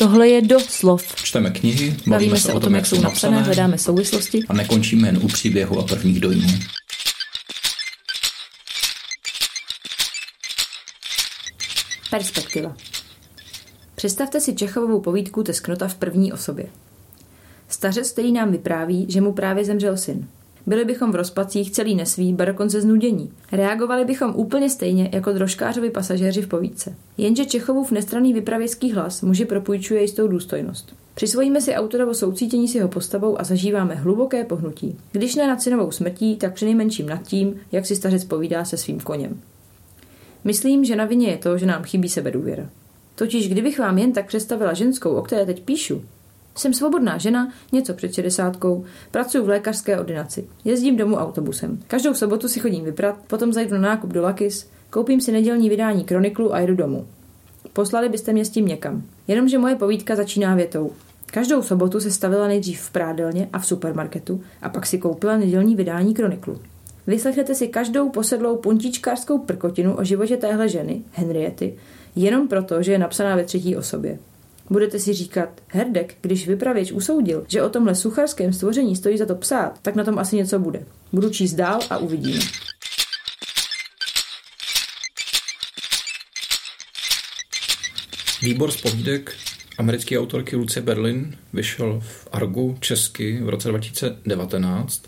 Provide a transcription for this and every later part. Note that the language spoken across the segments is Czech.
Tohle je do slov. Čteme knihy, bavíme, Bavíme se o tom, jak jsou napsané, hledáme souvislosti. a nekončíme jen u příběhu a prvních dojmů. Perspektiva. Představte si Čechovou povídku Tesknota v první osobě. Stařec, který nám vypráví, že mu právě zemřel syn. Byli bychom v rozpacích celý nesví, ba dokonce znudění. Reagovali bychom úplně stejně jako drožkářovi pasažéři v povídce. Jenže Čechovův nestraný vypravěcký hlas muži propůjčuje jistou důstojnost. Přisvojíme si autorovo soucítění s jeho postavou a zažíváme hluboké pohnutí. Když ne nad synovou smrtí, tak přinejmenším nad tím, jak si stařec povídá se svým koněm. Myslím, že na vině je to, že nám chybí sebedůvěra. Totiž kdybych vám jen tak představila ženskou, o které teď píšu, jsem svobodná žena, něco před šedesátkou, pracuji v lékařské ordinaci, jezdím domů autobusem. Každou sobotu si chodím vyprat, potom zajdu na nákup do Lakis, koupím si nedělní vydání Kroniklu a jedu domů. Poslali byste mě s tím někam. Jenomže moje povídka začíná větou. Každou sobotu se stavila nejdřív v prádelně a v supermarketu a pak si koupila nedělní vydání Kroniklu. Vyslechnete si každou posedlou puntíčkářskou prkotinu o životě téhle ženy, Henriety, jenom proto, že je napsaná ve třetí osobě. Budete si říkat, Herdek, když vypravěč usoudil, že o tomhle sucharském stvoření stojí za to psát, tak na tom asi něco bude. Budu číst dál a uvidíme. Výbor z povídek americké autorky Lucie Berlin vyšel v Argu česky v roce 2019.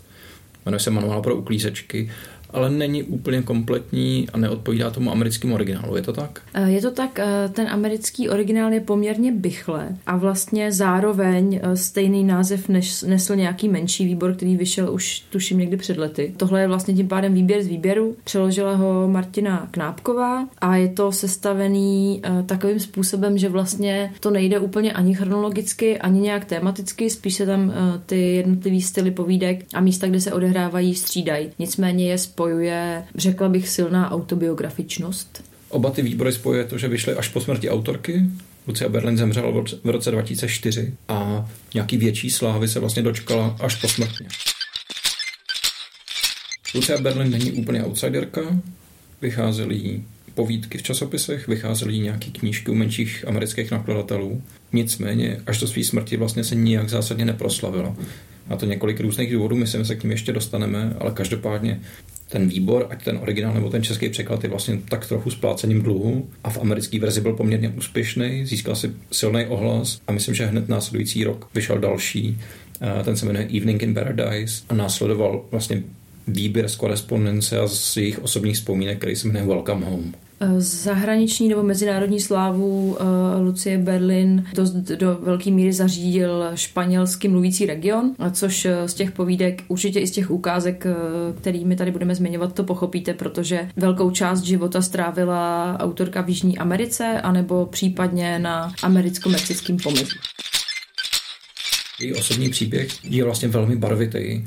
Jmenuje se Manuál pro uklízečky, ale není úplně kompletní a neodpovídá tomu americkému originálu. Je to tak? Eh, Je to tak, eh, ten americký originál je poměrně bychle a vlastně zároveň eh, stejný název nesl nějaký menší výbor, který vyšel už tuším někdy před lety. Tohle je vlastně tím pádem výběr z výběru. Přeložila ho Martina Knápková a je to sestavený takovým způsobem, že vlastně to nejde úplně ani chronologicky, ani nějak tematicky, spíš se tam ty jednotlivý styly povídek a místa, kde se odehrávají, střídají. Nicméně je spojuje, řekla bych, silná autobiografičnost. Oba ty výbory spojuje to, že vyšly až po smrti autorky. Lucia Berlin zemřela v roce- v roce 2004 a nějaký větší slávy se vlastně dočkala až posmrtně. Lucia Berlin není úplně outsiderka, vycházely jí povídky v časopisech, vycházely jí nějaký knížky u menších amerických nakladatelů. Nicméně až do své smrti vlastně se nijak zásadně neproslavila. A to několik různých důvodů, že se k ním ještě dostaneme, ale každopádně ten výbor, ať ten originál nebo ten český překlad je vlastně tak trochu splácením dluhu a v americké verzi byl poměrně úspěšný, získal si silný ohlas a myslím, že hned následující rok vyšel další, eh, ten se jmenuje Evening in Paradise a následoval vlastně výběr z korespondence a z jejich osobních vzpomínek, který se jmenuje Welcome Home. Zahraniční nebo mezinárodní slávu uh, Lucie Berlin dost do velké míry zařídil španělsky mluvící region, což uh, z těch povídek, určitě i z těch ukázek, kterými tady budeme zmiňovat, to pochopíte, protože velkou část života strávila autorka v Jižní Americe, anebo případně na americko-mexickém pomezí. Její osobní příběh je vlastně velmi barvitý.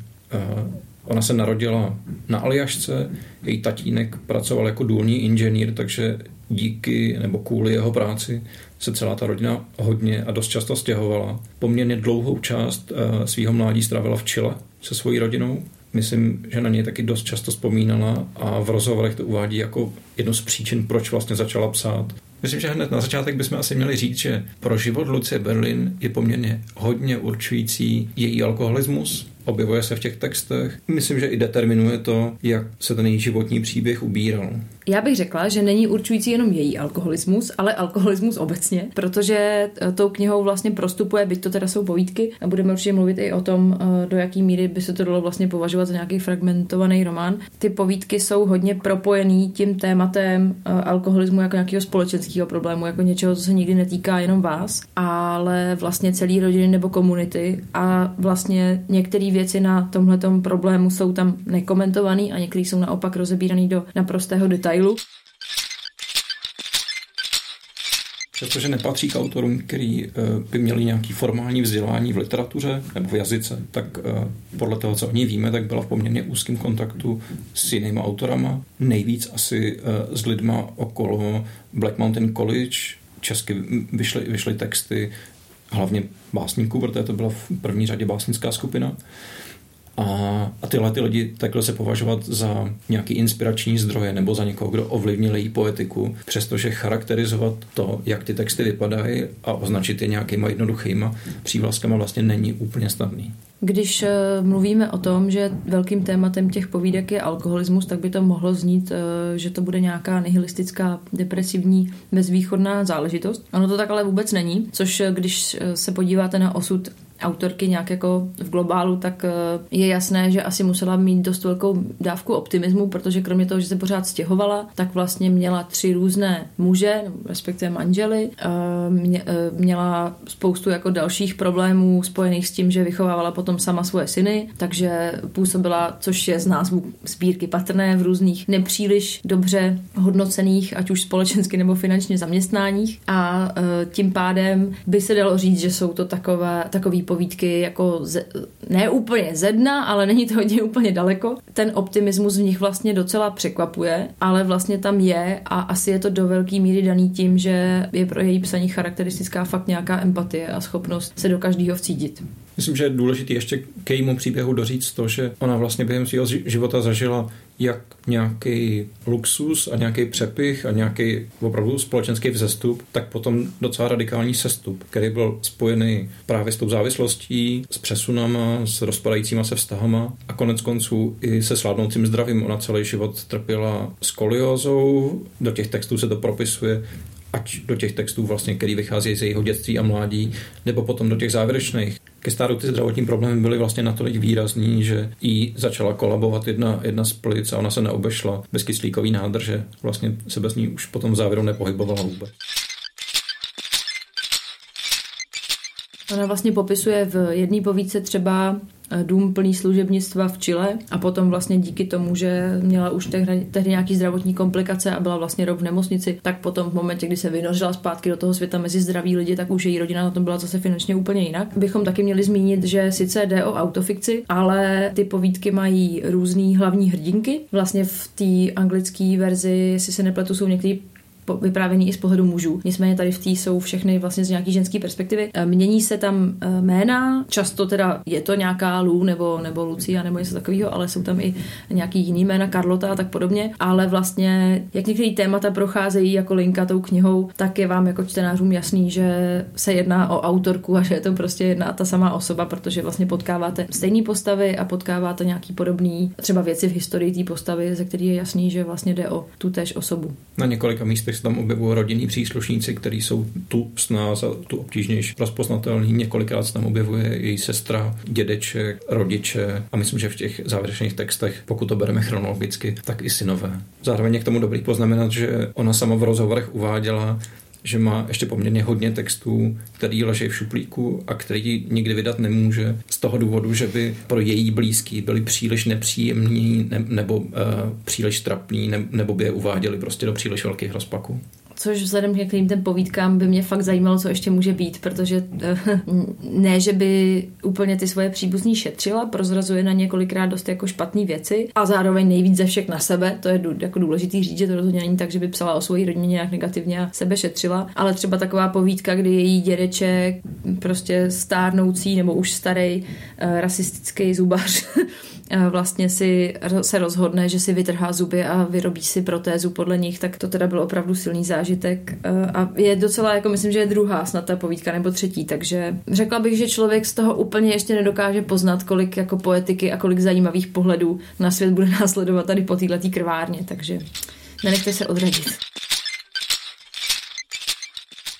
Ona se narodila na Aljašce, její tatínek pracoval jako důlní inženýr, takže díky nebo kvůli jeho práci se celá ta rodina hodně a dost často stěhovala. Poměrně dlouhou část svého mládí strávila v Chile se svojí rodinou. Myslím, že na něj taky dost často vzpomínala a v rozhovorech to uvádí jako jednu z příčin, proč vlastně začala psát. Myslím, že hned na začátek bychom asi měli říct, že pro život Lucie Berlin je poměrně hodně určující její alkoholismus, objevuje se v těch textech. Myslím, že i determinuje to, jak se ten její životní příběh ubíral. Já bych řekla, že není určující jenom její alkoholismus, ale alkoholismus obecně, protože tou knihou vlastně prostupuje, byť to teda jsou povídky, a budeme určitě mluvit i o tom, do jaký míry by se to dalo vlastně považovat za nějaký fragmentovaný román. Ty povídky jsou hodně propojený tím tématem alkoholismu jako nějakého společenského problému, jako něčeho, co se nikdy netýká jenom vás, ale vlastně celý rodiny nebo komunity a vlastně některé věci na tomhletom problému jsou tam nekomentované a některé jsou naopak rozebírané do naprostého detailu. Přestože nepatří k autorům, který by měli nějaký formální vzdělání v literatuře nebo v jazyce, tak podle toho, co o ní víme, tak byla v poměrně úzkém kontaktu s jinými autorama. Nejvíc asi s lidma okolo Black Mountain College, česky vyšly, vyšly texty hlavně básníků, protože to byla v první řadě básnická skupina. A, a tyhle ty lidi takhle se považovat za nějaký inspirační zdroje nebo za někoho, kdo ovlivnil její poetiku, přestože charakterizovat to, jak ty texty vypadají a označit je nějakýma jednoduchýma přívlastkama vlastně není úplně snadný. Když eh, mluvíme o tom, že velkým tématem těch povídek je alkoholismus, tak by to mohlo znít, eh, že to bude nějaká nihilistická, depresivní, bezvýchodná záležitost. Ono to tak ale vůbec není, což eh, když se podíváte na osud autorky nějak jako v globálu, tak eh, je jasné, že asi musela mít dost velkou dávku optimismu, protože kromě toho, že se pořád stěhovala, tak vlastně měla tři různé muže, respektive manžely, eh, eh, měla spoustu jako dalších problémů spojených s tím, že vychovávala potom sama svoje syny, takže působila, což je z názvu sbírky patrné v různých nepříliš dobře hodnocených, ať už společensky nebo finančně zaměstnáních. A tím pádem by se dalo říct, že jsou to takové, takový povídky jako ze, ne úplně ze dna, ale není to hodně úplně daleko. Ten optimismus v nich vlastně docela překvapuje, ale vlastně tam je a asi je to do velké míry daný tím, že je pro její psaní charakteristická fakt nějaká empatie a schopnost se do každého vcítit. Myslím, že je důležité ještě k jejímu příběhu doříct to, že ona vlastně během svého života zažila jak nějaký luxus a nějaký přepich a nějaký opravdu společenský vzestup, tak potom docela radikální sestup, který byl spojený právě s tou závislostí, s přesunama, s rozpadajícíma se vztahama a konec konců i se slávnoucím zdravím. Ona celý život trpěla skoliózou, do těch textů se to propisuje ať do těch textů, vlastně, který vychází z jejího dětství a mládí, nebo potom do těch závěrečných. Ke stáru ty zdravotní problémy byly vlastně natolik výrazný, že jí začala kolabovat jedna, jedna z plic a ona se neobešla bez kyslíkový nádrže. Vlastně se bez ní už potom v závěru nepohybovala vůbec. Ona vlastně popisuje v jedné povídce třeba dům plný služebnictva v Chile a potom vlastně díky tomu, že měla už tehdy, nějaký zdravotní komplikace a byla vlastně rok v nemocnici, tak potom v momentě, kdy se vynořila zpátky do toho světa mezi zdraví lidi, tak už její rodina na tom byla zase finančně úplně jinak. Bychom taky měli zmínit, že sice jde o autofikci, ale ty povídky mají různý hlavní hrdinky. Vlastně v té anglické verzi, si se nepletu, jsou některé vyprávěný i z pohledu mužů. Nicméně tady v té jsou všechny vlastně z nějaký ženské perspektivy. E, mění se tam e, jména, často teda je to nějaká Lu nebo, nebo Lucia nebo něco takového, ale jsou tam i nějaký jiný jména, Carlota a tak podobně. Ale vlastně, jak některé témata procházejí jako linka tou knihou, tak je vám jako čtenářům jasný, že se jedná o autorku a že je to prostě jedna ta samá osoba, protože vlastně potkáváte stejné postavy a potkáváte nějaký podobný třeba věci v historii té postavy, ze který je jasný, že vlastně jde o tu též osobu. Na několika místech se tam objevují rodinní příslušníci, kteří jsou tu s nás a tu obtížnější rozpoznatelný. Několikrát se tam objevuje její sestra, dědeček, rodiče a myslím, že v těch závěrečných textech, pokud to bereme chronologicky, tak i synové. Zároveň je k tomu dobrý poznamenat, že ona sama v rozhovorech uváděla, že má ještě poměrně hodně textů, který leží v šuplíku a který nikdy vydat nemůže z toho důvodu, že by pro její blízký byli příliš nepříjemní ne, nebo uh, příliš trapní ne, nebo by je uváděli prostě do příliš velkých rozpaků což vzhledem k některým těm povídkám by mě fakt zajímalo, co ještě může být, protože eh, ne, že by úplně ty svoje příbuzní šetřila, prozrazuje na několikrát dost jako špatné věci a zároveň nejvíc ze všech na sebe, to je jako důležitý říct, že to rozhodně není tak, že by psala o své rodině nějak negativně a sebe šetřila, ale třeba taková povídka, kdy její dědeček, prostě stárnoucí nebo už starý uh, rasistický zubař vlastně si se rozhodne, že si vytrhá zuby a vyrobí si protézu podle nich, tak to teda byl opravdu silný zážitek a je docela, jako myslím, že je druhá snad ta povídka nebo třetí, takže řekla bych, že člověk z toho úplně ještě nedokáže poznat, kolik jako poetiky a kolik zajímavých pohledů na svět bude následovat tady po této krvárně, takže nenechte se odradit.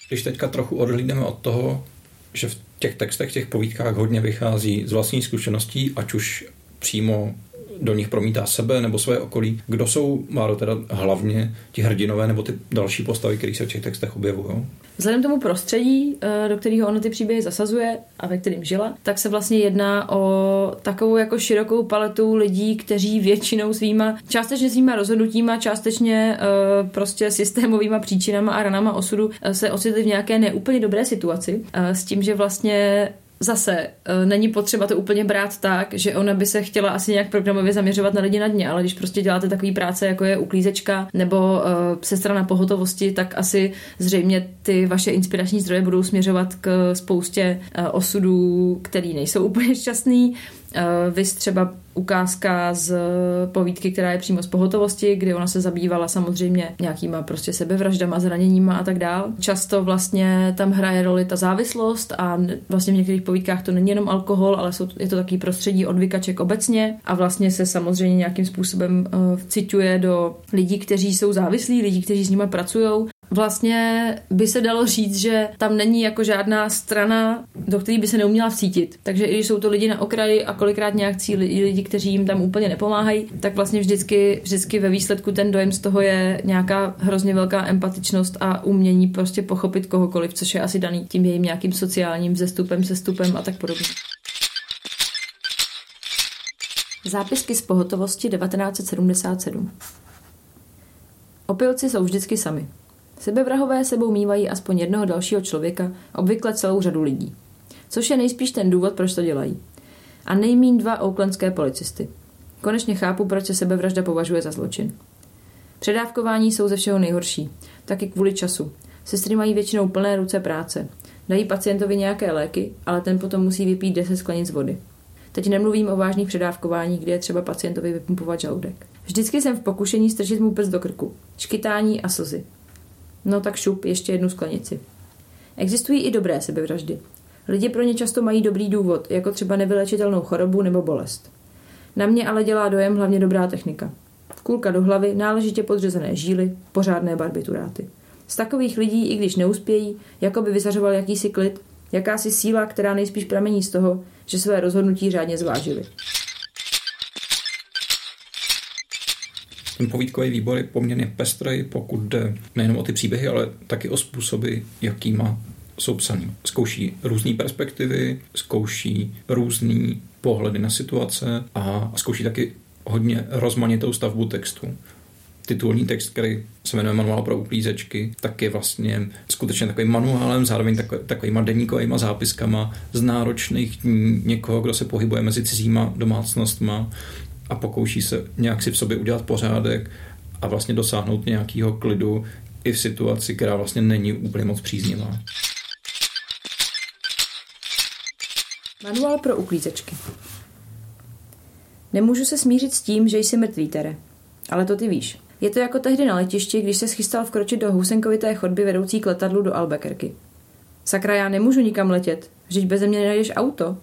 Když teďka trochu odhlídneme od toho, že v těch textech, těch povídkách hodně vychází z vlastní zkušeností, ať už přímo do nich promítá sebe nebo své okolí. Kdo jsou, Máro, teda hlavně ti hrdinové nebo ty další postavy, které se v těch textech objevují? Vzhledem tomu prostředí, eh, do kterého ona ty příběhy zasazuje a ve kterým žila, tak se vlastně jedná o takovou jako širokou paletu lidí, kteří většinou svýma, částečně svýma rozhodnutíma, částečně uh, prostě systémovýma příčinama a ranama osudu uh, se ocitli v nějaké neúplně dobré situaci. S tím, že vlastně zase e, není potřeba to úplně brát tak, že ona by se chtěla asi nějak programově zaměřovat na lidi na dně, ale když prostě děláte takový práce, jako je uklízečka nebo uh, sestra na pohotovosti, tak asi zřejmě ty vaše inspirační zdroje budou směřovat k spoustě uh, osudů, který nejsou úplně šťastný Vys třeba ukázka z povídky, která je přímo z pohotovosti, kdy ona se zabývala samozřejmě nějakýma prostě sebevraždama, zraněníma a tak dál. Často vlastně tam hraje roli ta závislost a vlastně v některých povídkách to není jenom alkohol, ale jsou, je to taky prostředí odvykaček obecně a vlastně se samozřejmě nějakým způsobem uh, vciťuje do lidí, kteří jsou závislí, lidí, kteří s nimi pracují vlastně by se dalo říct, že tam není jako žádná strana, do které by se neuměla vcítit. Takže i když jsou to lidi na okraji a kolikrát nějakcí lidi, kteří jim tam úplně nepomáhají, tak vlastně vždycky, vždycky ve výsledku ten dojem z toho je nějaká hrozně velká empatičnost a umění prostě pochopit kohokoliv, což je asi daný tím jejím nějakým sociálním zestupem, sestupem a tak podobně. Zápisky z pohotovosti 1977 Opilci jsou vždycky sami. Sebevrahové sebou mývají aspoň jednoho dalšího člověka, obvykle celou řadu lidí. Což je nejspíš ten důvod, proč to dělají. A nejmín dva oaklandské policisty. Konečně chápu, proč se sebevražda považuje za zločin. Předávkování jsou ze všeho nejhorší, taky kvůli času. Sestry mají většinou plné ruce práce. Dají pacientovi nějaké léky, ale ten potom musí vypít 10 sklenic vody. Teď nemluvím o vážných předávkování, kdy je třeba pacientovi vypumpovat žaludek. Vždycky jsem v pokušení strčit mu prst do krku. Škytání a slzy. No tak šup, ještě jednu sklenici. Existují i dobré sebevraždy. Lidi pro ně často mají dobrý důvod, jako třeba nevylečitelnou chorobu nebo bolest. Na mě ale dělá dojem hlavně dobrá technika. Kulka do hlavy, náležitě podřezané žíly, pořádné barbituráty. Z takových lidí, i když neuspějí, jako by vyzařoval jakýsi klid, jakási síla, která nejspíš pramení z toho, že své rozhodnutí řádně zvážili. Ten povídkový výbor je poměrně pestrý, pokud jde nejenom o ty příběhy, ale taky o způsoby, jakýma jsou psaný. Zkouší různé perspektivy, zkouší různé pohledy na situace a zkouší taky hodně rozmanitou stavbu textu. Titulní text, který se jmenuje Manuál pro uklízečky, tak je vlastně skutečně takovým manuálem, zároveň takový, takovýma denníkovými zápiskama z náročných dní někoho, kdo se pohybuje mezi cizíma domácnostma a pokouší se nějak si v sobě udělat pořádek a vlastně dosáhnout nějakého klidu i v situaci, která vlastně není úplně moc příznivá. Manuál pro uklízečky. Nemůžu se smířit s tím, že jsi mrtvý, Tere. Ale to ty víš. Je to jako tehdy na letišti, když se schystal vkročit do housenkovité chodby vedoucí k letadlu do Albuquerque. Sakra, já nemůžu nikam letět. Vždyť bez mě nenajdeš auto.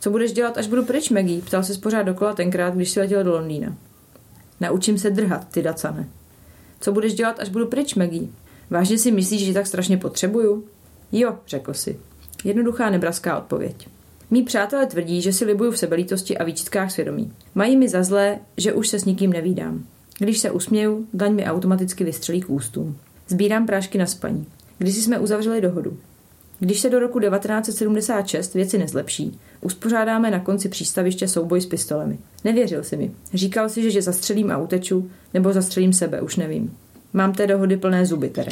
Co budeš dělat, až budu pryč, Maggie? Ptal se pořád dokola tenkrát, když si letěl do Londýna. Naučím se drhat, ty dacane. Co budeš dělat, až budu pryč, Maggie? Vážně si myslíš, že tak strašně potřebuju? Jo, řekl si. Jednoduchá nebraská odpověď. Mí přátelé tvrdí, že si libuju v sebelítosti a výčitkách svědomí. Mají mi za zlé, že už se s nikým nevídám. Když se usměju, daň mi automaticky vystřelí k ústům. Sbírám prášky na spaní. Když jsme uzavřeli dohodu. Když se do roku 1976 věci nezlepší, uspořádáme na konci přístaviště souboj s pistolemi. Nevěřil si mi. Říkal si, že, že zastřelím a uteču, nebo zastřelím sebe, už nevím. Mám té dohody plné zuby, Tere.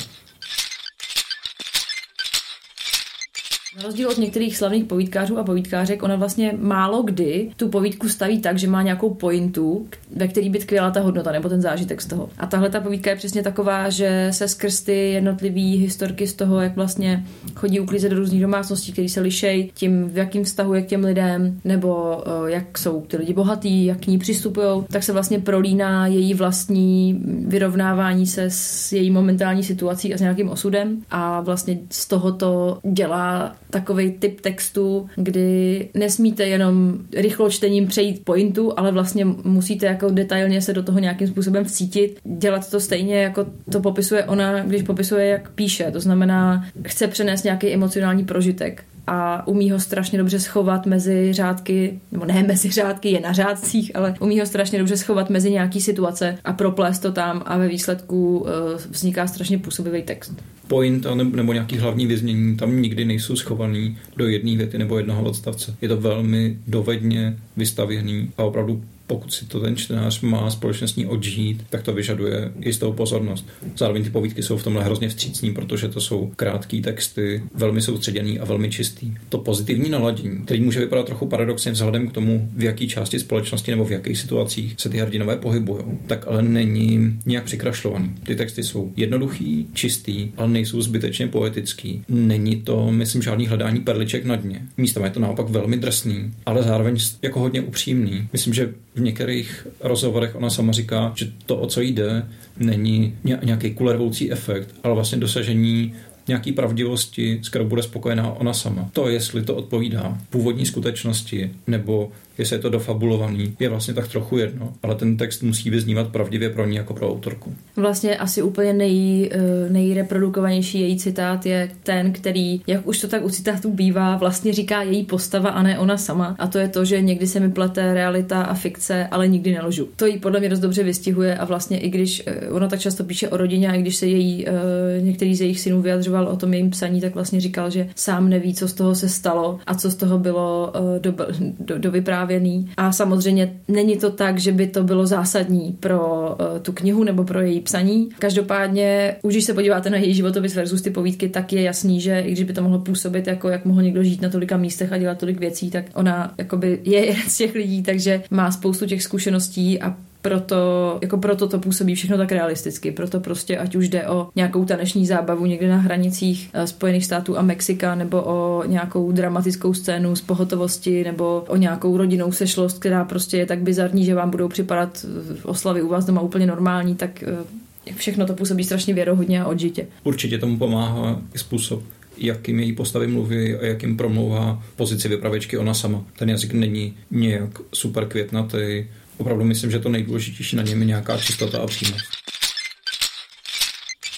Na rozdíl od některých slavných povídkářů a povídkářek, ona vlastně málo kdy tu povídku staví tak, že má nějakou pointu, ve který by tkvěla ta hodnota nebo ten zážitek z toho. A tahle ta povídka je přesně taková, že se skrz ty jednotlivý historky z toho, jak vlastně chodí uklízet do různých domácností, které se lišejí tím, v jakým vztahu je k těm lidem, nebo uh, jak jsou ty lidi bohatý, jak k ní přistupují, tak se vlastně prolíná její vlastní vyrovnávání se s její momentální situací a s nějakým osudem a vlastně z tohoto dělá takový typ textu, kdy nesmíte jenom rychlo čtením přejít pointu, ale vlastně musíte jako detailně se do toho nějakým způsobem vcítit, dělat to stejně, jako to popisuje ona, když popisuje, jak píše. To znamená, chce přenést nějaký emocionální prožitek a umí ho strašně dobře schovat mezi řádky, nebo ne mezi řádky, je na řádcích, ale umí ho strašně dobře schovat mezi nějaký situace a proplést to tam a ve výsledku uh, vzniká strašně působivý text. Point nebo nějaký hlavní vyznění tam nikdy nejsou schovaný do jedné věty nebo jednoho odstavce. Je to velmi dovedně vystavěný a opravdu pokud si to ten čtenář má společně s ní odžít, tak to vyžaduje jistou pozornost. Zároveň ty povídky jsou v tomhle hrozně vstřícní, protože to jsou krátké texty, velmi soustředěný a velmi čistý. To pozitivní naladění, který může vypadat trochu paradoxně vzhledem k tomu, v jaké části společnosti nebo v jakých situacích se ty hrdinové pohybují, tak ale není nějak přikrašlovaný. Ty texty jsou jednoduchý, čistý, ale nejsou zbytečně poetický. Není to, myslím, žádný hledání perliček na dně. Místem je to naopak velmi drsný, ale zároveň jako hodně upřímný. Myslím, že v některých rozhovorech ona sama říká, že to, o co jde, není nějaký kulervoucí efekt, ale vlastně dosažení nějaký pravdivosti, s kterou bude spokojená ona sama. To, jestli to odpovídá původní skutečnosti nebo jestli je to dofabulovaný, je vlastně tak trochu jedno, ale ten text musí vyznívat pravdivě pro ní jako pro autorku. Vlastně asi úplně nej, eh, nejreprodukovanější její citát je ten, který, jak už to tak u citátů bývá, vlastně říká její postava a ne ona sama. A to je to, že někdy se mi plete realita a fikce, ale nikdy neložu. To jí podle mě dost dobře vystihuje a vlastně i když eh, ona tak často píše o rodině a i když se její, eh, některý z jejich synů vyjadřoval o tom jejím psaní, tak vlastně říkal, že sám neví, co z toho se stalo a co z toho bylo do, do, do vyprávění vyprávěný. A samozřejmě není to tak, že by to bylo zásadní pro uh, tu knihu nebo pro její psaní. Každopádně, už když se podíváte na její životopis versus ty povídky, tak je jasný, že i když by to mohlo působit jako jak mohl někdo žít na tolika místech a dělat tolik věcí, tak ona jakoby je jeden z těch lidí, takže má spoustu těch zkušeností a proto, jako proto to působí všechno tak realisticky. Proto prostě, ať už jde o nějakou taneční zábavu někde na hranicích eh, Spojených států a Mexika, nebo o nějakou dramatickou scénu z pohotovosti, nebo o nějakou rodinnou sešlost, která prostě je tak bizarní, že vám budou připadat eh, oslavy u vás doma úplně normální, tak eh, všechno to působí strašně věrohodně a odžitě. Určitě tomu pomáhá i způsob, jakým její postavy mluví a jakým promlouvá pozici vypravěčky ona sama. Ten jazyk není nějak super květnatý, opravdu myslím, že to nejdůležitější na něm je nějaká čistota a přímost.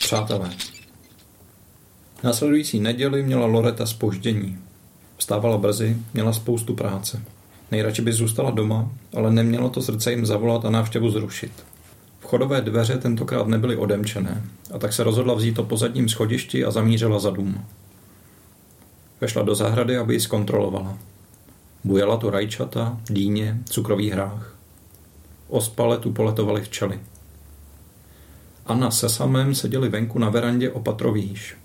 Přátelé. Následující neděli měla Loreta spoždění. Vstávala brzy, měla spoustu práce. Nejradši by zůstala doma, ale nemělo to srdce jim zavolat a návštěvu zrušit. Vchodové dveře tentokrát nebyly odemčené a tak se rozhodla vzít to pozadním schodišti a zamířila za dům. Vešla do zahrady, aby ji zkontrolovala. Bujela tu rajčata, dýně, cukrový hrách. Ospale tu poletovali včely. Anna se samém seděli venku na verandě o patro výš.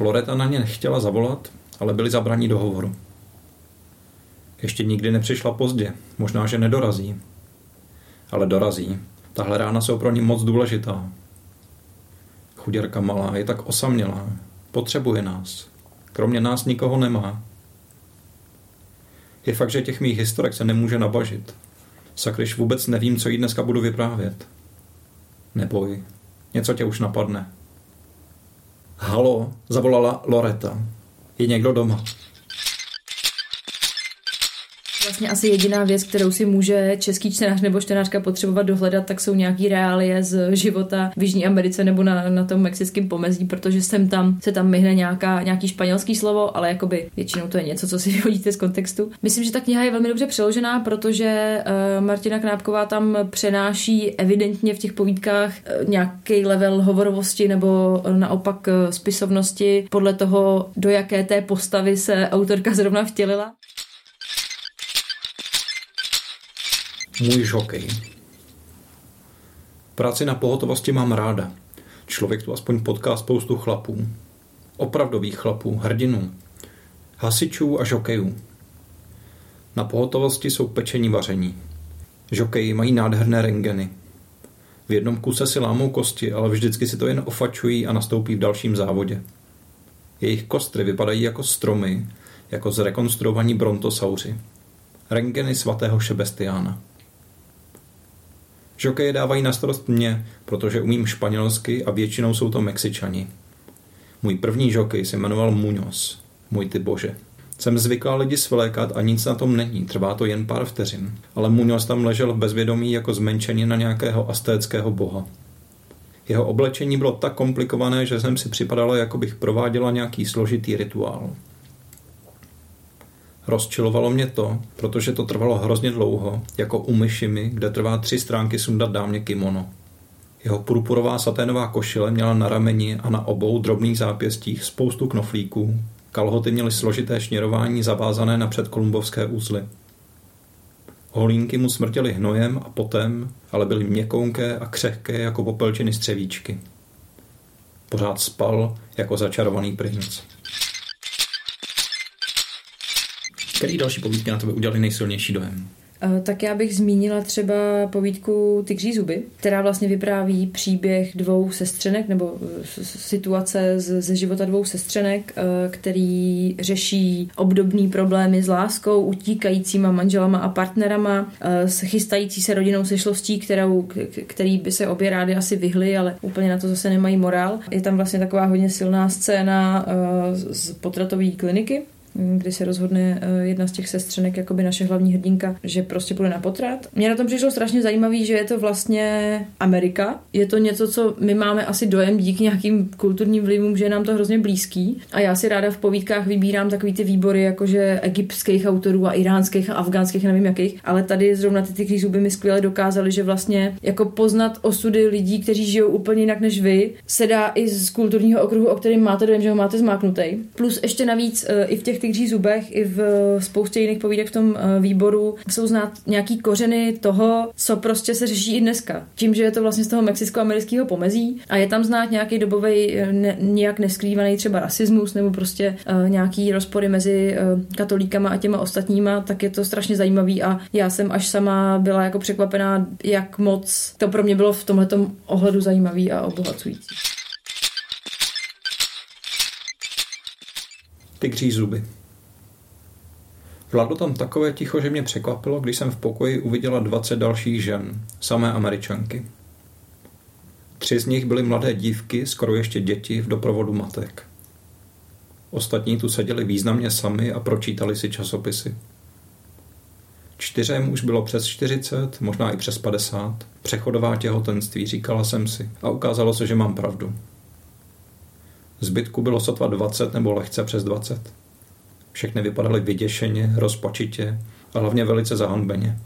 Loreta na ně nechtěla zavolat, ale byli zabraní do hovoru. Ještě nikdy nepřišla pozdě, možná, že nedorazí. Ale dorazí. Tahle rána jsou pro ní moc důležitá. Chuděrka malá je tak osamělá. Potřebuje nás. Kromě nás nikoho nemá. Je fakt, že těch mých historek se nemůže nabažit. Sakryš, vůbec nevím, co jí dneska budu vyprávět. Neboj, něco tě už napadne. Halo, zavolala Loreta. Je někdo doma? Vlastně asi jediná věc, kterou si může český čtenář nebo čtenářka potřebovat dohledat, tak jsou nějaký reálie z života v Jižní Americe nebo na, na tom mexickém pomezí, protože sem tam se tam myhne nějaká, nějaký španělský slovo, ale jakoby většinou to je něco, co si vyhodíte z kontextu. Myslím, že ta kniha je velmi dobře přeložená, protože uh, Martina Knápková tam přenáší evidentně v těch povídkách uh, nějaký level hovorovosti nebo naopak uh, spisovnosti podle toho, do jaké té postavy se autorka zrovna vtělila. Můj žokej. Práci na pohotovosti mám ráda. Člověk tu aspoň potká spoustu chlapů. Opravdových chlapů, hrdinů. Hasičů a žokejů. Na pohotovosti jsou pečení vaření. Žokeji mají nádherné rengeny. V jednom kuse si lámou kosti, ale vždycky si to jen ofačují a nastoupí v dalším závodě. Jejich kostry vypadají jako stromy, jako zrekonstruovaní brontosauři. Rengeny svatého Šebestiána. Žokeje dávají na starost mě, protože umím španělsky a většinou jsou to Mexičani. Můj první žokej se jmenoval Muñoz. Můj ty bože. Jsem zvyklá lidi svlékat a nic na tom není, trvá to jen pár vteřin. Ale Muñoz tam ležel v bezvědomí jako zmenšení na nějakého astéckého boha. Jeho oblečení bylo tak komplikované, že jsem si připadala, jako bych prováděla nějaký složitý rituál. Rozčilovalo mě to, protože to trvalo hrozně dlouho, jako u myšimi, kde trvá tři stránky sundat dámě kimono. Jeho purpurová saténová košile měla na rameni a na obou drobných zápěstích spoustu knoflíků. Kalhoty měly složité šněrování zavázané na předkolumbovské úzly. Holínky mu smrtěly hnojem a potem, ale byly měkounké a křehké jako popelčiny střevíčky. Pořád spal jako začarovaný princ. Který další povídky na tebe udělali nejsilnější dojem? Eh, tak já bych zmínila třeba povídku Tygří zuby, která vlastně vypráví příběh dvou sestřenek nebo eh, situace ze života dvou sestřenek, eh, který řeší obdobný problémy s láskou, utíkajícíma manželama a partnerama, s chystající se rodinou sešlostí, kterou, který by se obě rády asi vyhly, ale úplně na to zase nemají morál. Je tam vlastně taková hodně silná scéna z potratové kliniky, kdy se rozhodne eh, jedna z těch sestřenek, jako by naše hlavní hrdinka, že prostě půjde na potrat. Mně na tom přišlo strašně zajímavý, že je to vlastně Amerika. Je to něco, co my máme asi dojem díky nějakým kulturním vlivům, že je nám to hrozně blízký. A já si ráda v povídkách vybírám takový ty výbory, jakože egyptských autorů a iránských a afgánských, nevím jakých, ale tady zrovna ty ty zuby mi skvěle dokázali, že vlastně jako poznat osudy lidí, kteří žijou úplně jinak než vy, se dá i z kulturního okruhu, o kterém máte dojem, že ho máte zmáknutý. Plus ještě navíc eh, i v těch tygří zubech i v spoustě jiných povídek v tom eh, výboru jsou znát nějaký kořeny toho, co prostě se řeší i dneska. Tím, že je to vlastně z toho mexicko-amerického pomezí a je tam znát nějaký dobový eh, ne, nějak neskrývaný třeba rasismus nebo prostě uh, nějaký rozpory mezi uh, katolíkama a těma ostatníma, tak je to strašně zajímavý a já jsem až sama byla jako překvapená, jak moc to pro mě bylo v tomhle ohledu zajímavý a obohacující. Tygří zuby. Vládlo tam takové ticho, že mě překvapilo, když jsem v pokoji uviděla 20 dalších žen, samé američanky. Tři z nich byly mladé dívky, skoro ještě děti v doprovodu matek. Ostatní tu seděli významně sami a pročítali si časopisy. Čtyřem už bylo přes 40, možná i přes 50. Přechodová těhotenství, říkala jsem si. A ukázalo se, že mám pravdu. Zbytku bylo sotva 20 nebo lehce přes 20. Všechny vypadaly vyděšeně, rozpačitě a hlavně velice zahanbeně.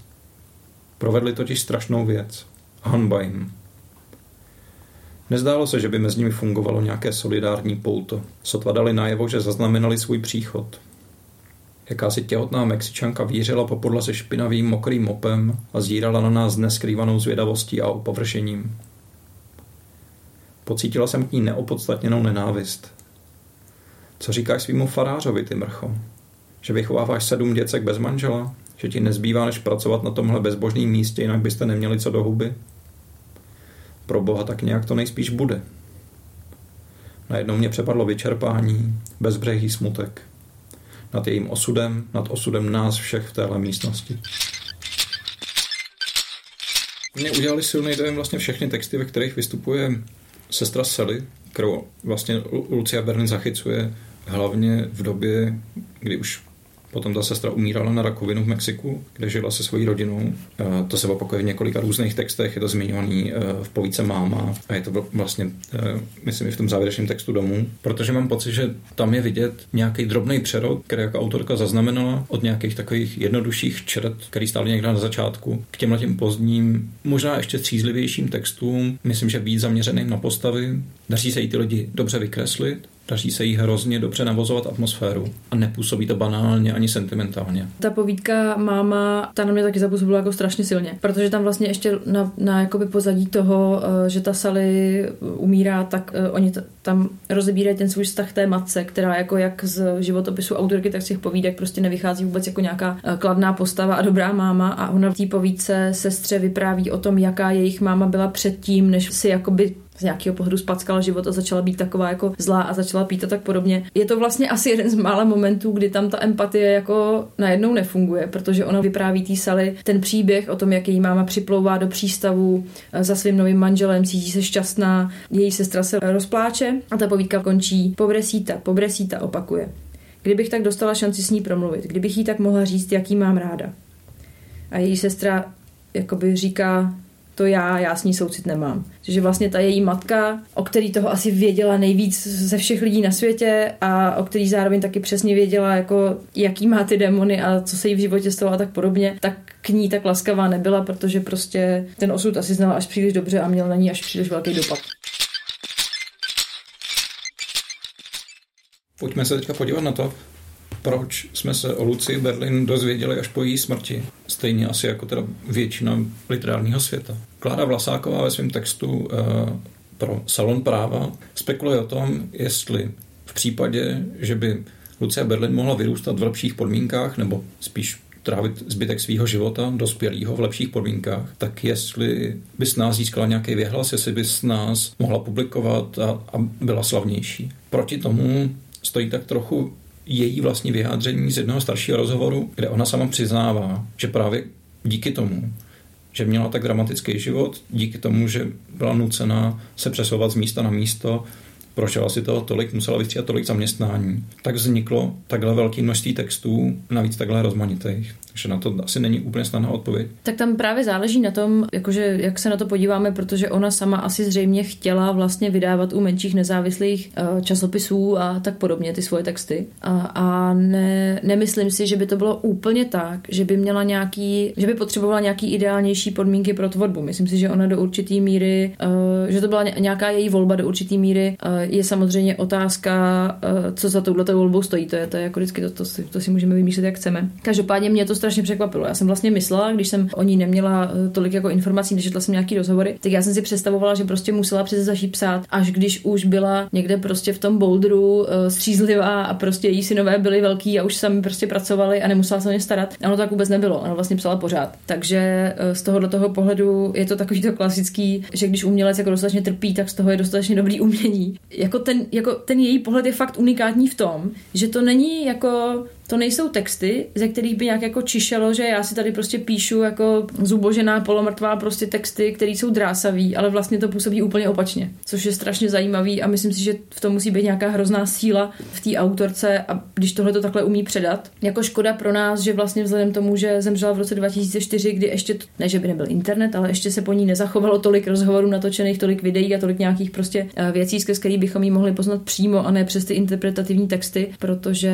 Provedli totiž strašnou věc. Hanba jim. Nezdálo se, že by mezi nimi fungovalo nějaké solidární pouto. Sotva dali najevo, že zaznamenali svůj příchod. Jakási těhotná Mexičanka vířila po podlaze špinavým mokrým mopem a zírala na nás neskrývanou zvědavostí a opovršením. Pocítila jsem k ní neopodstatněnou nenávist. Co říkáš svýmu farářovi, ty mrcho? Že vychováváš sedm děcek bez manžela? Že ti nezbývá, než pracovat na tomhle bezbožném místě, jinak byste neměli co do huby? Pro boha tak nějak to nejspíš bude. Najednou mě přepadlo vyčerpání, bezbřehý smutek. Nad jejím osudem, nad osudem nás všech v téhle místnosti. Mě udělali silný dojem vlastně všechny texty, ve kterých vystupuje sestra Sally, kterou vlastně Lucia Berlin zachycuje hlavně v době, kdy už Potom ta sestra umírala na rakovinu v Mexiku, kde žila se svojí rodinou. To se opakuje v několika různých textech, je to zmiňovaný e, v povíce Máma. A je to vlastně, e, myslím, i v tom závěrečném textu domů, protože mám pocit, že tam je vidět nějaký drobný přerod, který jako autorka zaznamenala od nějakých takových jednodušších čert, který stály někde na začátku, k těmhle těm pozdním, možná ještě střízlivějším textům, myslím, že víc zaměřeným na postavy. Daří se jí ty lidi dobře vykreslit Daří se jí hrozně dobře navozovat atmosféru a nepůsobí to banálně ani sentimentálně. Ta povídka máma, ta na mě taky zapůsobila jako strašně silně, protože tam vlastně ještě na, na jakoby pozadí toho, eh, že ta Sally umírá, tak eh, oni t- tam rozebírají ten svůj vztah té matce, která jako jak z životopisu autorky, tak z těch povídek prostě nevychází vůbec jako nějaká eh, kladná postava a dobrá máma a ona v té povídce sestře vypráví o tom, jaká jejich máma byla předtím, než si jakoby z nějakého pohledu spackala život a začala být taková jako zlá a začala pít a tak podobně. Je to vlastně asi jeden z mála momentů, kdy tam ta empatie jako najednou nefunguje, protože ona vypráví té Sally ten příběh o tom, jak její máma připlouvá do přístavu eh, za svým novým manželem, cítí se šťastná, její sestra se rozpláče a ta povídka končí. Pobresíta, pobresíta opakuje. Kdybych tak dostala šanci s ní promluvit, kdybych jí tak mohla říct, jaký mám ráda. A její sestra jakoby říká, to já, já s ní soucit nemám. Že vlastně ta její matka, o který toho asi věděla nejvíc ze všech lidí na světě a o který zároveň taky přesně věděla, jako jaký má ty démony a co se jí v životě stalo a tak podobně, tak k ní tak laskavá nebyla, protože prostě ten osud asi znala až příliš dobře a měl na ní až příliš velký dopad. Pojďme se teďka podívat na to, proč jsme se o Luci Berlin dozvěděli až po její smrti. Stejně asi jako teda většina literárního světa. Klára Vlasáková ve svém textu uh, pro Salon práva spekuluje o tom, jestli v případě, že by Lucia Berlin mohla vyrůstat v lepších podmínkách, nebo spíš trávit zbytek svého života dospělého v lepších podmínkách, tak jestli by s nás získala nějaký věhlas, jestli by s nás mohla publikovat a, a byla slavnější. Proti tomu stojí tak trochu její vlastní vyjádření z jednoho staršího rozhovoru, kde ona sama přiznává, že právě díky tomu, že měla tak dramatický život, díky tomu, že byla nucená se přesouvat z místa na místo, prošla si toho tolik, musela vystřídat tolik zaměstnání, tak vzniklo takhle velké množství textů, navíc takhle rozmanitých. Takže na to asi není úplně snadná odpověď. Tak tam právě záleží na tom, jakože jak se na to podíváme, protože ona sama asi zřejmě chtěla vlastně vydávat u menších nezávislých uh, časopisů a tak podobně ty svoje texty. A, a ne, nemyslím si, že by to bylo úplně tak, že by měla nějaký, že by potřebovala nějaký ideálnější podmínky pro tvorbu. Myslím si, že ona do určitý míry, uh, že to byla nějaká její volba do určitý míry. Uh, je samozřejmě otázka, co za touhletou volbou stojí. To je, to je jako vždycky, to, to, si, to si můžeme vymýšlet, jak chceme. Každopádně mě to strašně překvapilo. Já jsem vlastně myslela, když jsem o ní neměla eh, tolik jako informací, nečetla jsem nějaký rozhovory, tak já jsem si představovala, že prostě musela přece začít psát, až když už byla někde prostě v tom boulderu eh, střízlivá a prostě její synové byli velký a už sami prostě pracovali a nemusela se o ně starat. A ono tak vůbec nebylo. Ona vlastně psala pořád. Takže eh, z tohohle toho pohledu je to takový to klasický, že když umělec jako dostatečně trpí, tak z toho je dostatečně dobrý umění. Jako ten, jako ten její pohled je fakt unikátní v tom, že to není jako to nejsou texty, ze kterých by nějak jako čišelo, že já si tady prostě píšu jako zubožená, polomrtvá prostě texty, které jsou drásavý, ale vlastně to působí úplně opačně, což je strašně zajímavý a myslím si, že v tom musí být nějaká hrozná síla v té autorce a když tohle to takhle umí předat. Jako škoda pro nás, že vlastně vzhledem tomu, že zemřela v roce 2004, kdy ještě, ne že by nebyl internet, ale ještě se po ní nezachovalo tolik rozhovorů natočených, tolik videí a tolik nějakých prostě eh, věcí, skrz který bychom ji mohli poznat přímo a ne přes ty interpretativní texty, protože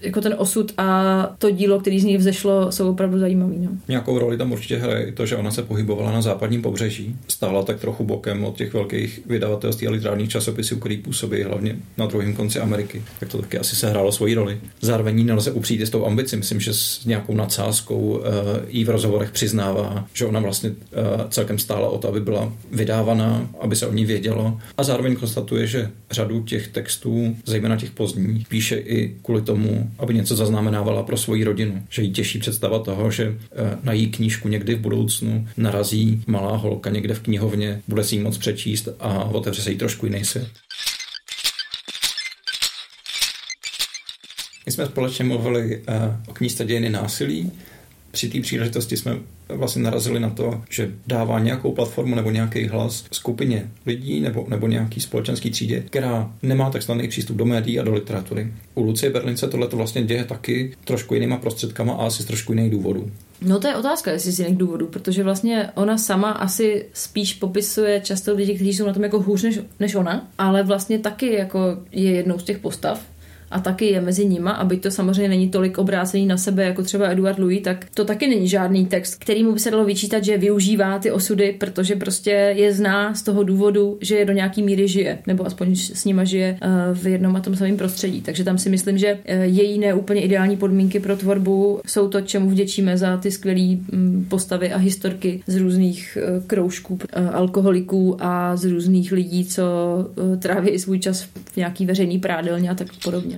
jako ten osud osud a to dílo, který z ní vzešlo, jsou opravdu zajímavý. No. Nějakou roli tam určitě hraje i to, že ona se pohybovala na západním pobřeží. Stála tak trochu bokem od těch velkých vydavatelství a literárních časopisů, který působí hlavně na druhém konci Ameriky. Tak to taky asi sehrálo svoji roli. Zároveň nelze upřít s tou ambicí. Myslím, že s nějakou nadsázkou uh, jí v rozhovorech přiznává, že ona vlastně uh, celkem stála o to, aby byla vydávaná, aby se o ní vědělo. A zároveň konstatuje, že řadu těch textů, zejména těch pozdních, píše i kvůli tomu, aby něco zaznamenávala pro svoji rodinu. Že jí těší představa toho, že eh, na její knížku někdy v budoucnu narazí malá holka někde v knihovně, bude si ji moc přečíst a otevře se jí trošku jiný svět. My jsme společně mluvili eh, o knížce Dějiny násilí. Při té příležitosti jsme vlastně narazili na to, že dává nějakou platformu nebo nějaký hlas skupině lidí nebo, nebo nějaký společenský třídě, která nemá tak snadný přístup do médií a do literatury. U Lucie Berlince tohle to vlastně děje taky trošku jinýma prostředkama a asi z trošku jiných důvodů. No to je otázka, jestli z jiných důvodů, protože vlastně ona sama asi spíš popisuje často lidi, kteří jsou na tom jako hůř než, než ona, ale vlastně taky jako je jednou z těch postav, a taky je mezi nima, aby to samozřejmě není tolik obrácený na sebe jako třeba Eduard Louis, tak to taky není žádný text, který mu by se dalo vyčítat, že využívá ty osudy, protože prostě je zná z toho důvodu, že je do nějaký míry žije, nebo aspoň s nima žije eh, v jednom a tom samém prostředí. Takže tam si myslím, že eh, její neúplně ideální podmínky pro tvorbu jsou to, čemu vděčíme za ty skvělé mm, postavy a historky z různých eh, kroužků alkoholiků a z různých lidí, co tráví svůj čas v nějaký veřejný prádelně a tak podobně.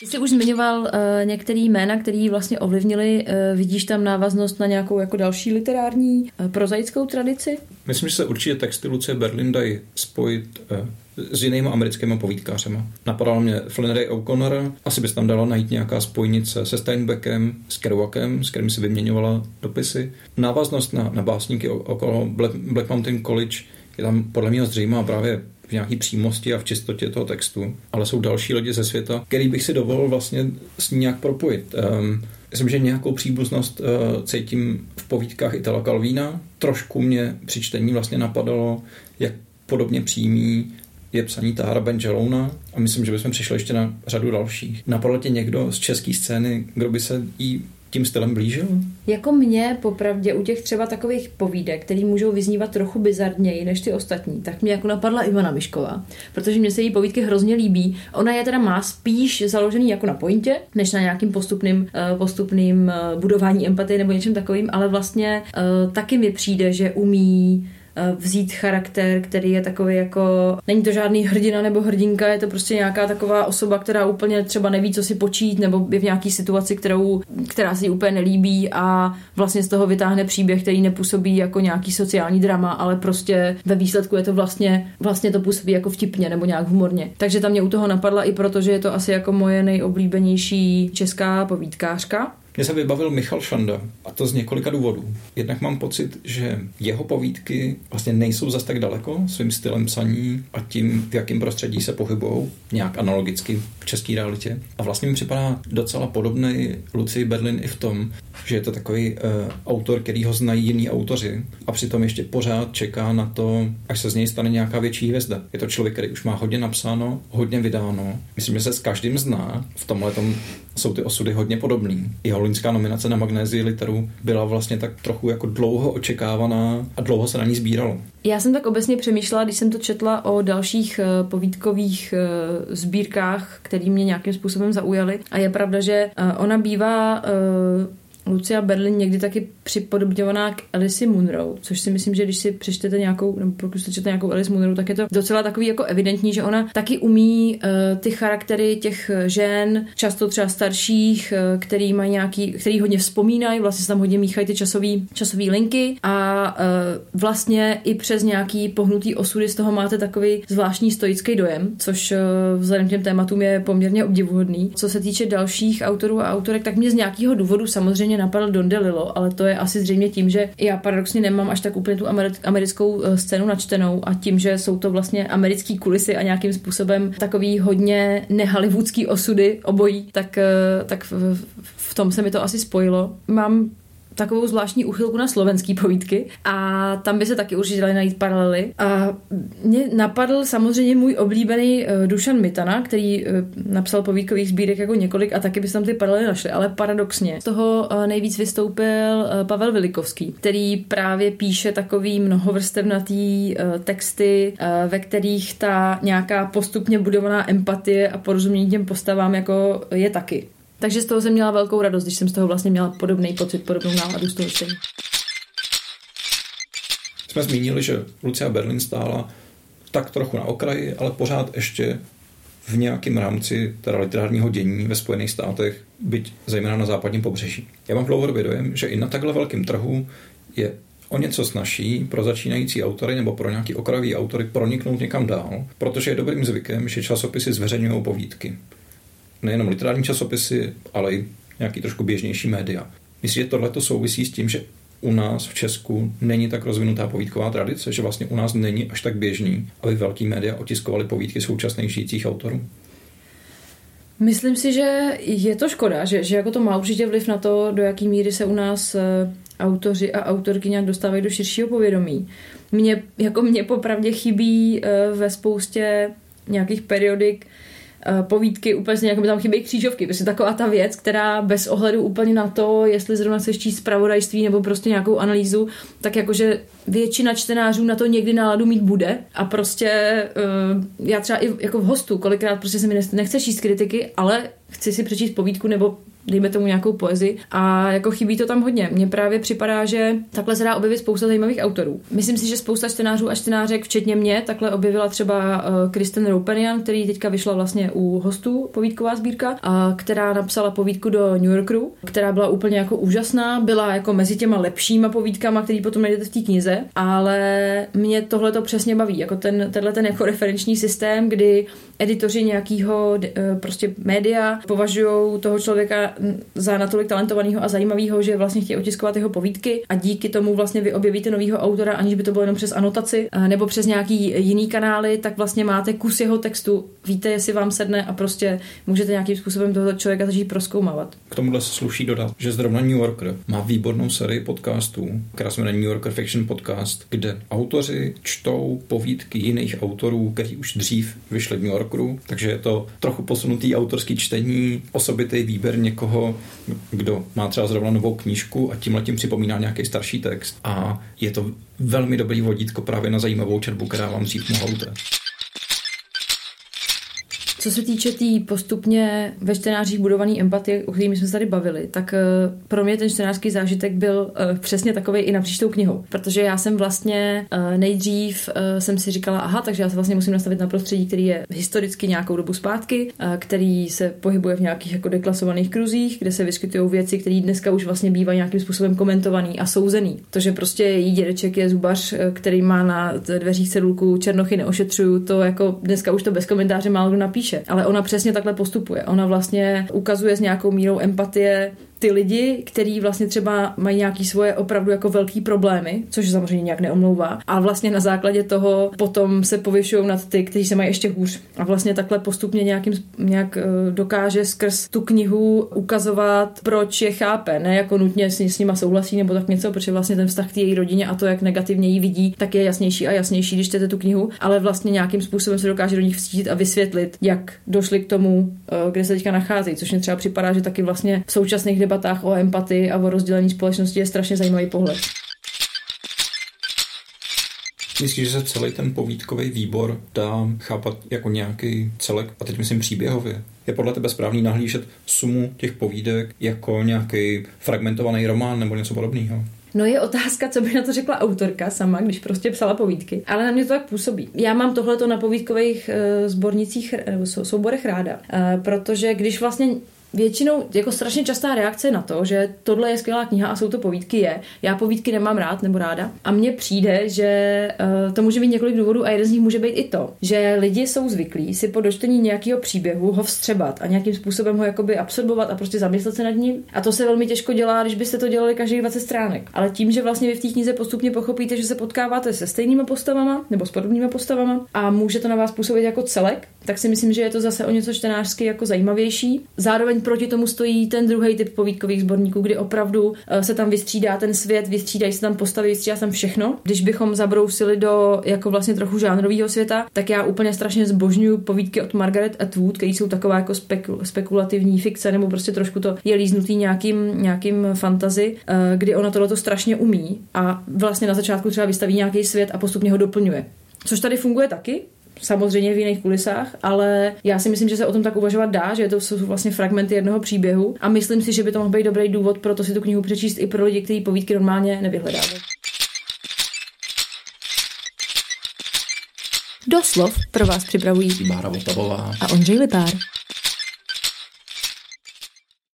Ty jsi už zmiňoval uh, některé jména, které vlastně ovlivnili. Uh, vidíš tam návaznost na nějakou jako další literární uh, prozaickou tradici? Myslím, že se určitě texty Lucie Berlin dají spojit uh, s jinými americkými povídkářemi. Napadalo mě Flannery O'Connor, asi bys tam dala najít nějaká spojnice se Steinbeckem, s Kerouacem, s kterým si vyměňovala dopisy. Návaznost na, na básníky okolo Black, Black Mountain College je tam podle mě zřejmá právě v nějaký přímosti a v čistotě toho textu, ale jsou další lidi ze světa, který bych si dovolil vlastně s ní nějak propojit. Um, myslím, že nějakou příbuznost uh, cítím v povídkách Itala Calvína. Trošku mě při čtení vlastně napadalo, jak podobně přímý je psaní Tahara Benjelouna a myslím, že bychom přišli ještě na řadu dalších. Napadlo tě někdo z české scény, kdo by se jí tím stylem blížil? Jako mě popravdě u těch třeba takových povídek, které můžou vyznívat trochu bizarněji než ty ostatní, tak mě jako napadla Ivana Mišková, protože mě se její povídky hrozně líbí. Ona je teda má spíš založený jako na pointě, než na nějakým postupným, uh, postupným uh, budování empatie nebo něčem takovým, ale vlastně uh, taky mi přijde, že umí Eh, vzít charakter, který je takový jako, není to žádný hrdina nebo hrdinka, je to prostě nějaká taková osoba, která úplně třeba neví, co si počít, nebo je v nějaký situaci, kterou, která si úplně nelíbí a vlastně z toho vytáhne příběh, který nepůsobí jako nějaký sociální drama, ale prostě ve výsledku je to vlastně, vlastně to působí jako vtipně nebo nějak humorně. Takže tam mě u toho napadla i proto, že je to asi jako moje nejoblíbenější česká povídkářka. Mně se vybavil Michal Šanda a to z několika důvodů. Jednak mám pocit, že jeho povídky vlastně nejsou zas tak daleko svým stylem psaní a tím, v jakém prostředí se pohybují, nějak analogicky v české realitě. A vlastně mi připadá docela podobný Luci Berlin i v tom, že je to takový uh, autor, který ho znají jiní autoři a přitom ještě pořád čeká na to, až se z něj stane nějaká větší hvězda. Je to člověk, který už má hodně napsáno, hodně vydáno. Myslím, že se s každým zná. V tomhle jsou ty osudy hodně podobný. Jeho loňská nominace na Magnézii literu byla vlastně tak trochu jako dlouho očekávaná a dlouho se na ní sbíralo. Já jsem tak obecně přemýšlela, když jsem to četla o dalších uh, povídkových uh, sbírkách, které mě nějakým způsobem zaujaly. A je pravda, že uh, ona bývá Lucia Berlin někdy taky připodobňovaná k Alice Munro, což si myslím, že když si přečtete nějakou, nebo pokud si čtete nějakou Alice Munro, tak je to docela takový jako evidentní, že ona taky umí uh, ty charaktery těch žen, často třeba starších, uh, který mají nějaký, který hodně vzpomínají, vlastně se tam hodně míchají ty časový, časový linky a uh, vlastně i přes nějaký pohnutý osudy z toho máte takový zvláštní stoický dojem, což uh, vzhledem k těm tématům je poměrně obdivuhodný. Co se týče dalších autorů a autorek, tak mě z nějakého důvodu samozřejmě napadl Don DeLillo, ale to je asi zřejmě tím, že já paradoxně nemám až tak úplně tu americkou eh, scénu načtenou a tím, že jsou to vlastně americké kulisy a nějakým způsobem takový hodně nehollywoodský osudy obojí, tak, eh, tak v, v tom se mi to asi spojilo. Mám takovou zvláštní uchylku na slovenský povídky a tam by se taky určitě dali najít paralely. A mě napadl samozřejmě můj oblíbený uh, Dušan Mitana, který uh, napsal povídkových sbírek jako několik a taky by se tam ty paralely našly, ale paradoxně. Z toho uh, nejvíc vystoupil uh, Pavel Vilikovský, který právě píše takový mnohovrstevnatý uh, texty, uh, ve kterých ta nějaká postupně budovaná empatie a porozumění těm postavám jako je taky. Takže z toho jsem měla velkou radost, když jsem z toho vlastně měla podobný pocit, podobnou náladu z toho čtení. Jsme zmínili, že Lucia Berlin stála tak trochu na okraji, ale pořád ještě v nějakém rámci teda literárního dění ve Spojených státech, byť zejména na západním pobřeží. Já mám dlouhodobě dojem, že i na takhle velkém trhu je o něco snaží pro začínající autory nebo pro nějaký okrajový autory proniknout někam dál, protože je dobrým zvykem, že časopisy zveřejňují povídky nejenom literární časopisy, ale i nějaký trošku běžnější média. Myslím, že tohle souvisí s tím, že u nás v Česku není tak rozvinutá povídková tradice, že vlastně u nás není až tak běžný, aby velký média otiskovaly povídky současných žijících autorů? Myslím si, že je to škoda, že, že jako to má určitě vliv na to, do jaký míry se u nás eh, autoři a autorky nějak dostávají do širšího povědomí. Mně, jako mě popravdě chybí eh, ve spoustě nějakých periodik povídky, úplně jako by tam chybějí křížovky. Prostě taková ta věc, která bez ohledu úplně na to, jestli zrovna se číst zpravodajství nebo prostě nějakou analýzu, tak jakože většina čtenářů na to někdy náladu mít bude a prostě uh, já třeba i jako v hostu kolikrát prostě se mi nechce číst kritiky, ale chci si přečíst povídku nebo dejme tomu nějakou poezii a jako chybí to tam hodně. Mně právě připadá, že takhle se dá objevit spousta zajímavých autorů. Myslím si, že spousta čtenářů a čtenářek, včetně mě, takhle objevila třeba uh, Kristen Roupenian, který teďka vyšla vlastně u hostů povídková sbírka, uh, která napsala povídku do New Yorkeru, která byla úplně jako úžasná, byla jako mezi těma lepšíma povídkama, který potom najdete v té knize, ale mě tohle to přesně baví, jako ten, tenhle ten jako referenční systém, kdy editoři nějakého uh, prostě média považují toho člověka za natolik talentovaného a zajímavého, že vlastně chtějí otiskovat jeho povídky a díky tomu vlastně vy objevíte nového autora, aniž by to bylo jenom přes anotaci nebo přes nějaký jiný kanály, tak vlastně máte kus jeho textu, víte, jestli vám sedne a prostě můžete nějakým způsobem toho člověka začít proskoumávat. K tomuhle se sluší dodat, že zrovna New Yorker má výbornou sérii podcastů, která se jmenuje New Yorker Fiction Podcast, kde autoři čtou povídky jiných autorů, kteří už dřív vyšli v New Yorkeru, takže je to trochu posunutý autorský čtení, osobitý výběr někoho, někoho, kdo má třeba zrovna novou knížku a tímhle tím připomíná nějaký starší text. A je to velmi dobrý vodítko právě na zajímavou četbu, která vám dřív mohla utéct. Co se týče té tý postupně ve čtenářích budované empatie, o kterými jsme se tady bavili, tak uh, pro mě ten čtenářský zážitek byl uh, přesně takový i napříč tou knihou. Protože já jsem vlastně uh, nejdřív jsem si říkala, aha, takže já se vlastně musím nastavit na prostředí, který je historicky nějakou dobu zpátky, který se pohybuje v nějakých jako deklasovaných kruzích, kde se vyskytují věci, které dneska už vlastně bývají nějakým způsobem komentovaný a souzený. To, že prostě její dědeček je zubař, který má na dveřích cedulku černochy neošetřuju, to jako dneska už to bez komentáře málo napíše Ale ona přesně takhle postupuje. Ona vlastně ukazuje s nějakou mírou empatie ty lidi, kteří vlastně třeba mají nějaký svoje opravdu jako velký problémy, což samozřejmě nějak neomlouvá, a vlastně na základě toho potom se povyšují nad ty, kteří se mají ještě hůř. A vlastně takhle postupně nějakým, nějak eh, dokáže skrz tu knihu ukazovat, proč je chápe, ne jako nutně s, s nima souhlasí nebo tak něco, protože vlastně ten vztah k její rodině a to, jak negativně ji vidí, tak je jasnější a jasnější, když čtete tu knihu, ale vlastně nějakým způsobem se dokáže do nich vstítit a vysvětlit, jak došli k tomu, eh, kde se teďka nacházejí, což mě třeba připadá, že taky vlastně v současných debatách o empatii a o rozdělení společnosti je strašně zajímavý pohled. Myslíš, že se celý ten povídkový výbor dá chápat jako nějaký celek, a teď myslím příběhově? Je podle tebe správný nahlížet sumu těch povídek jako nějaký fragmentovaný román nebo něco podobného? No je otázka, co by na to řekla autorka sama, když prostě psala povídky. Ale na mě to tak působí. Já mám tohleto na povídkových uh, sbornicích nebo souborech ráda, uh, protože když vlastně většinou jako strašně častá reakce na to, že tohle je skvělá kniha a jsou to povídky je. Já povídky nemám rád nebo ráda. A mně přijde, že uh, to může být několik důvodů a jeden z nich může být i to, že lidi jsou zvyklí si po dočtení nějakého příběhu ho vstřebat a nějakým způsobem ho jakoby absorbovat a prostě zamyslet se nad ním. A to se velmi těžko dělá, když byste to dělali každý 20 stránek. Ale tím, že vlastně vy v té knize postupně pochopíte, že se potkáváte se stejnými postavama nebo s podobnými postavama a může to na vás působit jako celek, tak si myslím, že je to zase o něco čtenářsky jako zajímavější. Zároveň proti tomu stojí ten druhý typ povídkových sborníků, kdy opravdu eh, se tam vystřídá ten svět, vystřídají se tam postavy, vystřídá se tam všechno. Když bychom zabrousili do jako vlastně trochu žánrového světa, tak já úplně strašně zbožňuju povídky od Margaret Atwood, které jsou taková jako spekul- spekulativní fikce, nebo prostě trošku to je líznutý nějakým, nějakým fantazy, eh, kdy ona tohle strašně umí a vlastně na začátku třeba vystaví nějaký svět a postupně ho doplňuje. Což tady funguje taky, samozřejmě v jiných kulisách, ale já si myslím, že se o tom tak uvažovat dá, že to jsou vlastně fragmenty jednoho příběhu a myslím si, že by to mohl být dobrý důvod pro to si tu knihu přečíst i pro lidi, kteří povídky normálně nevyhledávají. Doslov pro vás připravují Bára Votavová a Ondřej Lipár.